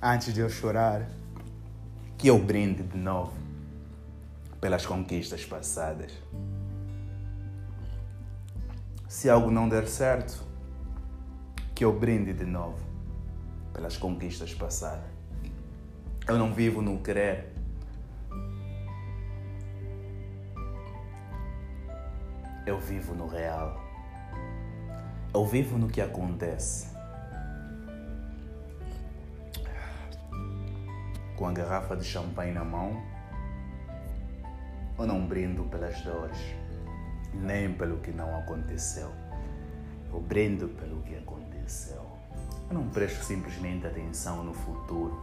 Antes de eu chorar, que eu brinde de novo pelas conquistas passadas. Se algo não der certo, que eu brinde de novo pelas conquistas passadas. Eu não vivo no querer. Eu vivo no real. Eu vivo no que acontece. Com a garrafa de champanhe na mão, eu não brindo pelas dores, nem pelo que não aconteceu. Eu brindo pelo que aconteceu. Eu não presto simplesmente atenção no futuro.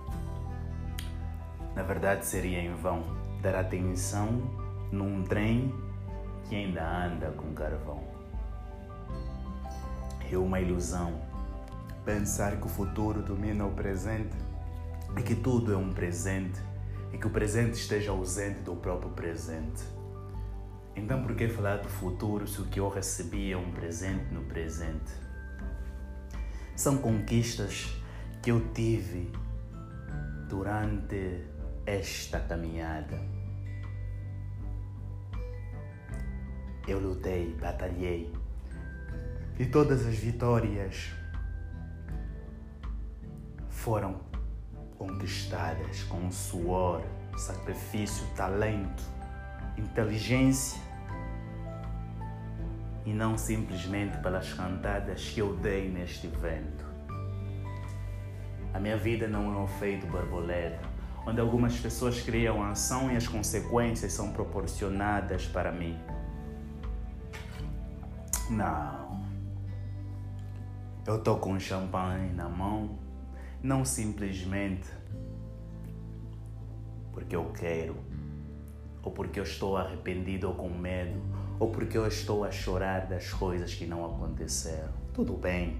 Na verdade, seria em vão dar atenção num trem que ainda anda com carvão. É uma ilusão pensar que o futuro domina o presente e que tudo é um presente e que o presente esteja ausente do próprio presente. Então, por que falar do futuro se o que eu recebi é um presente no presente? São conquistas que eu tive durante esta caminhada. Eu lutei, batalhei e todas as vitórias foram conquistadas com suor, sacrifício, talento, inteligência e não simplesmente pelas cantadas que eu dei neste evento. A minha vida não é um feito borboleta, onde algumas pessoas criam a ação e as consequências são proporcionadas para mim. Não. Eu estou com champanhe na mão não simplesmente porque eu quero, ou porque eu estou arrependido ou com medo, ou porque eu estou a chorar das coisas que não aconteceram. Tudo bem.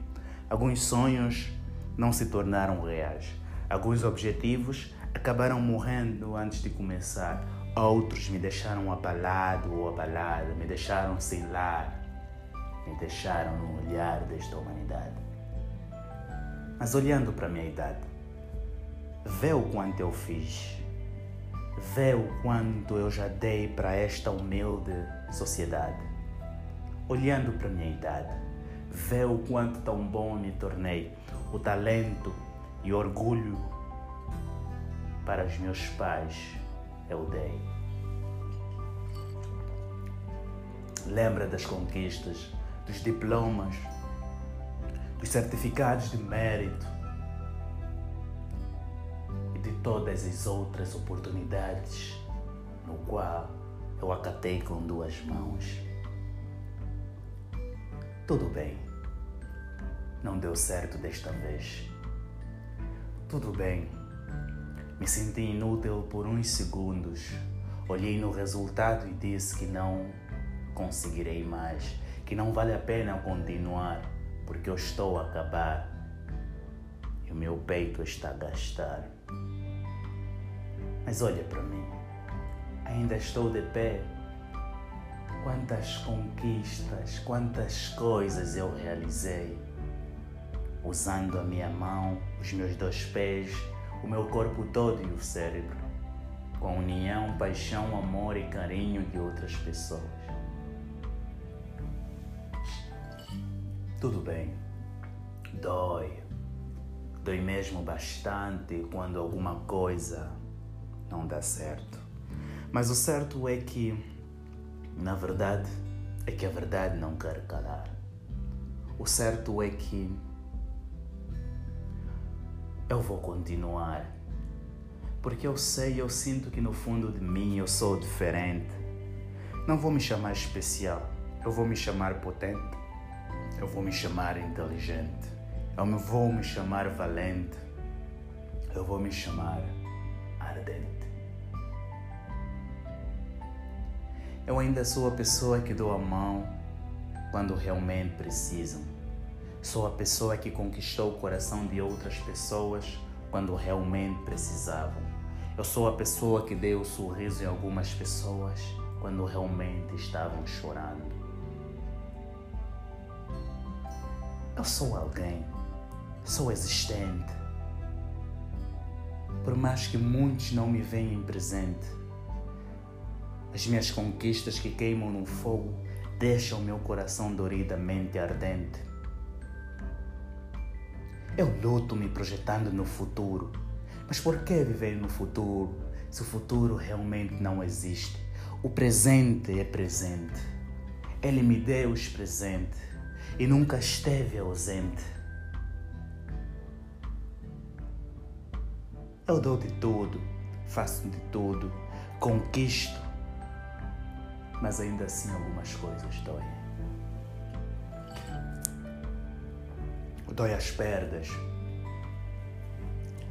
Alguns sonhos não se tornaram reais. Alguns objetivos acabaram morrendo antes de começar. Outros me deixaram abalado ou abalada, me deixaram sem lar, me deixaram no olhar desta humanidade. Mas olhando para a minha idade, vê o quanto eu fiz, vê o quanto eu já dei para esta humilde sociedade. Olhando para a minha idade, vê o quanto tão bom me tornei, o talento e orgulho para os meus pais eu dei. Lembra das conquistas, dos diplomas, dos certificados de mérito e de todas as outras oportunidades no qual eu acatei com duas mãos. Tudo bem, não deu certo desta vez. Tudo bem, me senti inútil por uns segundos. Olhei no resultado e disse que não conseguirei mais, que não vale a pena continuar porque eu estou a acabar e o meu peito está a gastar. Mas olha para mim, ainda estou de pé. Quantas conquistas, quantas coisas eu realizei usando a minha mão, os meus dois pés, o meu corpo todo e o cérebro, com união, paixão, amor e carinho de outras pessoas. Tudo bem, dói. Dói mesmo bastante quando alguma coisa não dá certo. Mas o certo é que, na verdade, é que a verdade não quer calar. O certo é que eu vou continuar. Porque eu sei, eu sinto que no fundo de mim eu sou diferente. Não vou me chamar especial, eu vou me chamar potente eu vou me chamar inteligente. Eu vou me chamar valente. Eu vou me chamar ardente. Eu ainda sou a pessoa que dou a mão quando realmente precisam. Sou a pessoa que conquistou o coração de outras pessoas quando realmente precisavam. Eu sou a pessoa que deu o sorriso em algumas pessoas quando realmente estavam chorando. Eu sou alguém, sou existente. Por mais que muitos não me venham presente, as minhas conquistas que queimam no fogo deixam meu coração doridamente ardente. Eu luto me projetando no futuro, mas por que viver no futuro se o futuro realmente não existe? O presente é presente. Ele me deu os presentes e nunca esteve ausente. Eu dou de tudo, faço de tudo, conquisto, mas ainda assim algumas coisas doem. Dói as perdas,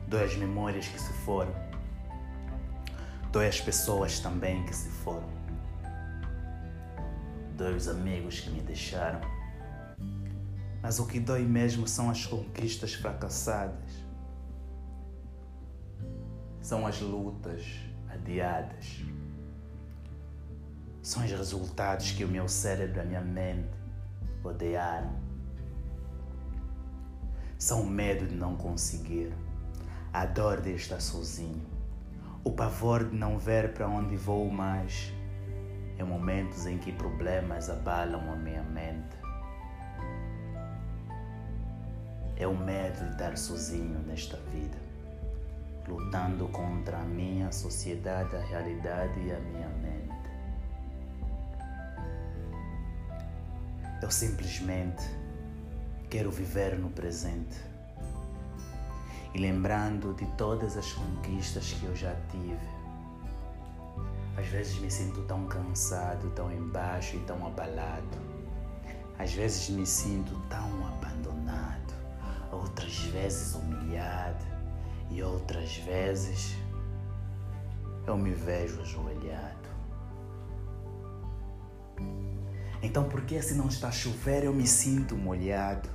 dói as memórias que se foram, dói as pessoas também que se foram, dói os amigos que me deixaram. Mas o que dói mesmo são as conquistas fracassadas são as lutas adiadas. São os resultados que o meu cérebro e a minha mente odearam. São o medo de não conseguir, a dor de estar sozinho, o pavor de não ver para onde vou mais. Em momentos em que problemas abalam a minha mente. É o medo de estar sozinho nesta vida lutando contra a minha sociedade, a realidade e a minha mente. Eu simplesmente quero viver no presente e lembrando de todas as conquistas que eu já tive. Às vezes me sinto tão cansado, tão embaixo e tão abalado. Às vezes me sinto tão abandonado, outras vezes humilhado e outras vezes eu me vejo ajoelhado. Então, por que se não está a chover eu me sinto molhado?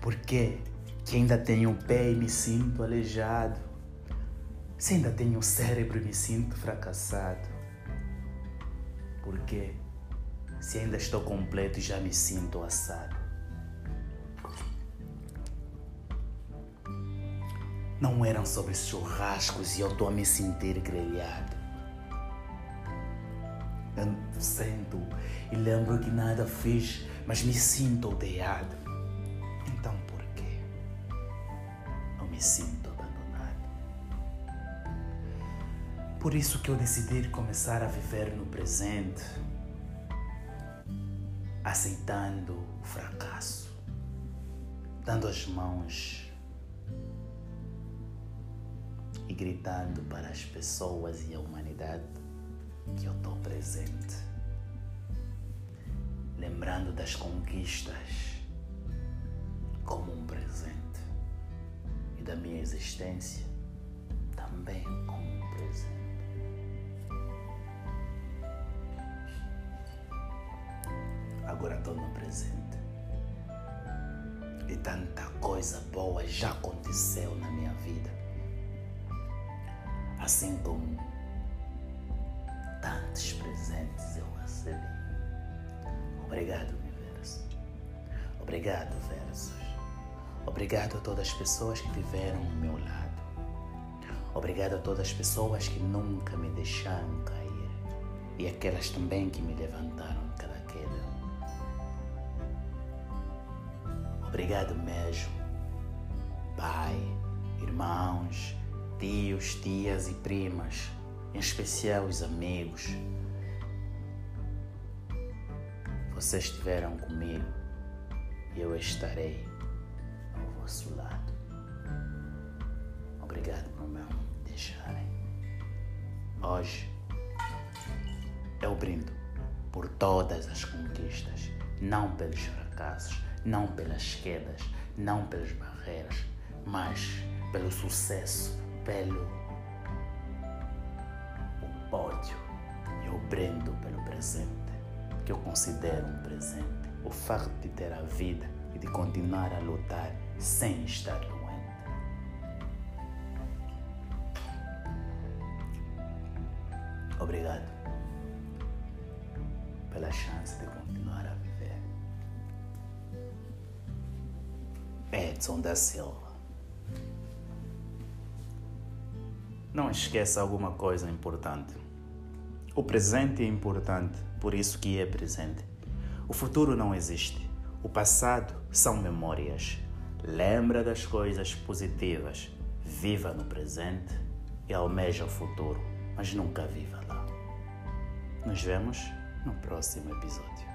Por que, que ainda tenho pé e me sinto aleijado? Se ainda tenho cérebro e me sinto fracassado? Por que, se ainda estou completo e já me sinto assado? Não eram sobre churrascos e eu estou a me sentir grelhado. Eu sento e lembro que nada fiz, mas me sinto odiado. Então por quê? Eu me sinto abandonado. Por isso que eu decidi começar a viver no presente, aceitando o fracasso, dando as mãos gritando para as pessoas e a humanidade que eu estou presente. Lembrando das conquistas como um presente e da minha existência também como um presente. Agora estou no presente. E tanta coisa boa já aconteceu na minha vida assim como tantos presentes eu recebi. Obrigado, universo. Obrigado, versos. Obrigado a todas as pessoas que estiveram ao meu lado. Obrigado a todas as pessoas que nunca me deixaram cair e aquelas também que me levantaram cada queda. Obrigado mesmo, Pai, irmãos, tios, tias e primas, em especial os amigos. Vocês estiveram comigo e eu estarei ao vosso lado. Obrigado por me deixarem. Hoje eu brindo por todas as conquistas, não pelos fracassos, não pelas quedas, não pelas barreiras, mas pelo sucesso pelo o pódio. Eu brendo pelo presente, que eu considero um presente. O fato de ter a vida e de continuar a lutar sem estar doente. Obrigado pela chance de continuar a viver. Edson da Silva Não esqueça alguma coisa importante. O presente é importante, por isso que é presente. O futuro não existe. O passado são memórias. Lembra das coisas positivas. Viva no presente e almeja o futuro, mas nunca viva lá. Nos vemos no próximo episódio.